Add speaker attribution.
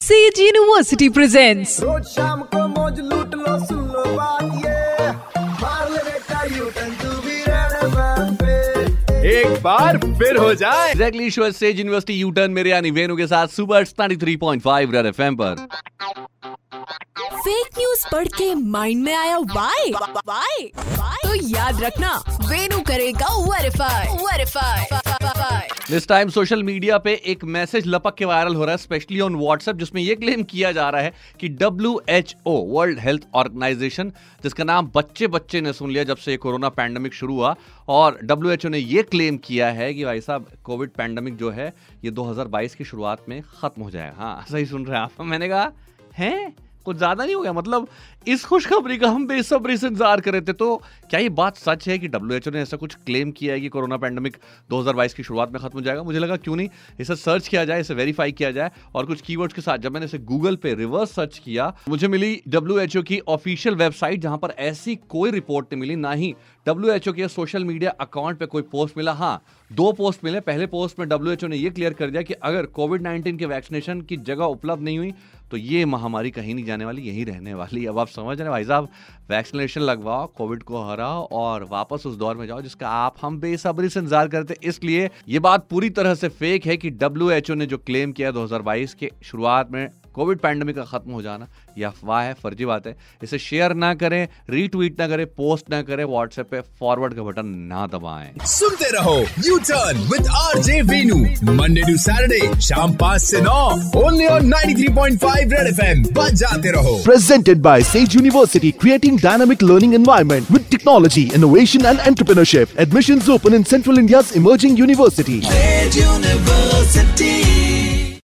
Speaker 1: Says university presents
Speaker 2: रोज शाम को मौज लूट लो सुन लो बात ये। मार ले बेटा U turn to be Red
Speaker 3: एक बार फिर हो जाए। Exactly show Sage university U turn मेरे यानी वेनु के साथ सुपर 93.5 रेड एफएम पर।
Speaker 1: फेक न्यूज़ पढ़ के माइंड में आया वाई वाई तो याद रखना वेनु करेगा verify verify
Speaker 3: this time social media पे एक मैसेज लपक के वायरल हो रहा है स्पेशली ऑन व्हाट्सएप जिसमें ये क्लेम किया जा रहा है कि W H O world health organization जिसका नाम बच्चे बच्चे ने सुन लिया जब से कोरोना पैंडमिक शुरू हुआ, और डब्ल्यू एच ओ ने ये क्लेम किया है कि भाई साहब कोविड पैंडमिक जो है, ये 2022 की शुरुआत में खत्म हो जाएगा हाँ सही सुन रहे हैं आप। मैंने कहा, हैं? कुछ ज़्यादा नहीं हो गया। मतलब इस खुशखबरी का हम बेसब्री से इंतज़ार कर रहे थे। तो क्या ये बात सच है कि डब्ल्यू ने ऐसा कुछ क्लेम किया है कि कोरोना पैंडमिक 2022 की शुरुआत में खत्म हो जाएगा? मुझे लगा, क्यों नहीं? इसे सर्च किया जाए, इसे वेरीफाई किया जाए और कुछ कीवर्ड्स के साथ जब मैंने इसे गूगल पे रिवर्स सर्च किया, मुझे मिली डब्ल्यूएचओ की ऑफिशियल वेबसाइट जहाँ पर ऐसी कोई रिपोर्ट नहीं मिली, ना ही डब्ल्यू के सोशल मीडिया अकाउंट पे कोई पोस्ट मिला। हाँ दो पोस्ट मिले। पहले पोस्ट में डब्ल्यू ने यह क्लियर कर दिया कि अगर कोविड नाइन्टीन के वैक्सीनेशन की जगह उपलब्ध नहीं हुई तो ये महामारी कहीं नहीं जाने वाली, यहीं रहने वाली। अब आप समझ रहे भाई साहब, वैक्सीनेशन लगवाओ, कोविड को हराओ और वापस उस दौर में जाओ जिसका आप, हम बेसब्री से इंतज़ार करते इसलिए ये बात पूरी तरह से फेक है कि डब्ल्यू ने जो क्लेम किया 2022 के शुरुआत में कोविड पैंडमिक का ख़त्म हो जाना यह अफवाह है फर्जी बात है। इसे शेयर ना करें रीट्वीट ना करें पोस्ट ना करें व्हाट्सएप पे फॉरवर्ड का बटन ना दबाएँ।
Speaker 4: सुनते रहो U turn with R J Venu Monday to Saturday शाम पाँच से नौ only on ninety three point five Red F M जाते
Speaker 5: रहो। Presented by Sage university creating dynamic learning environment with technology innovation and entrepreneurship admission open in central India emerging
Speaker 2: university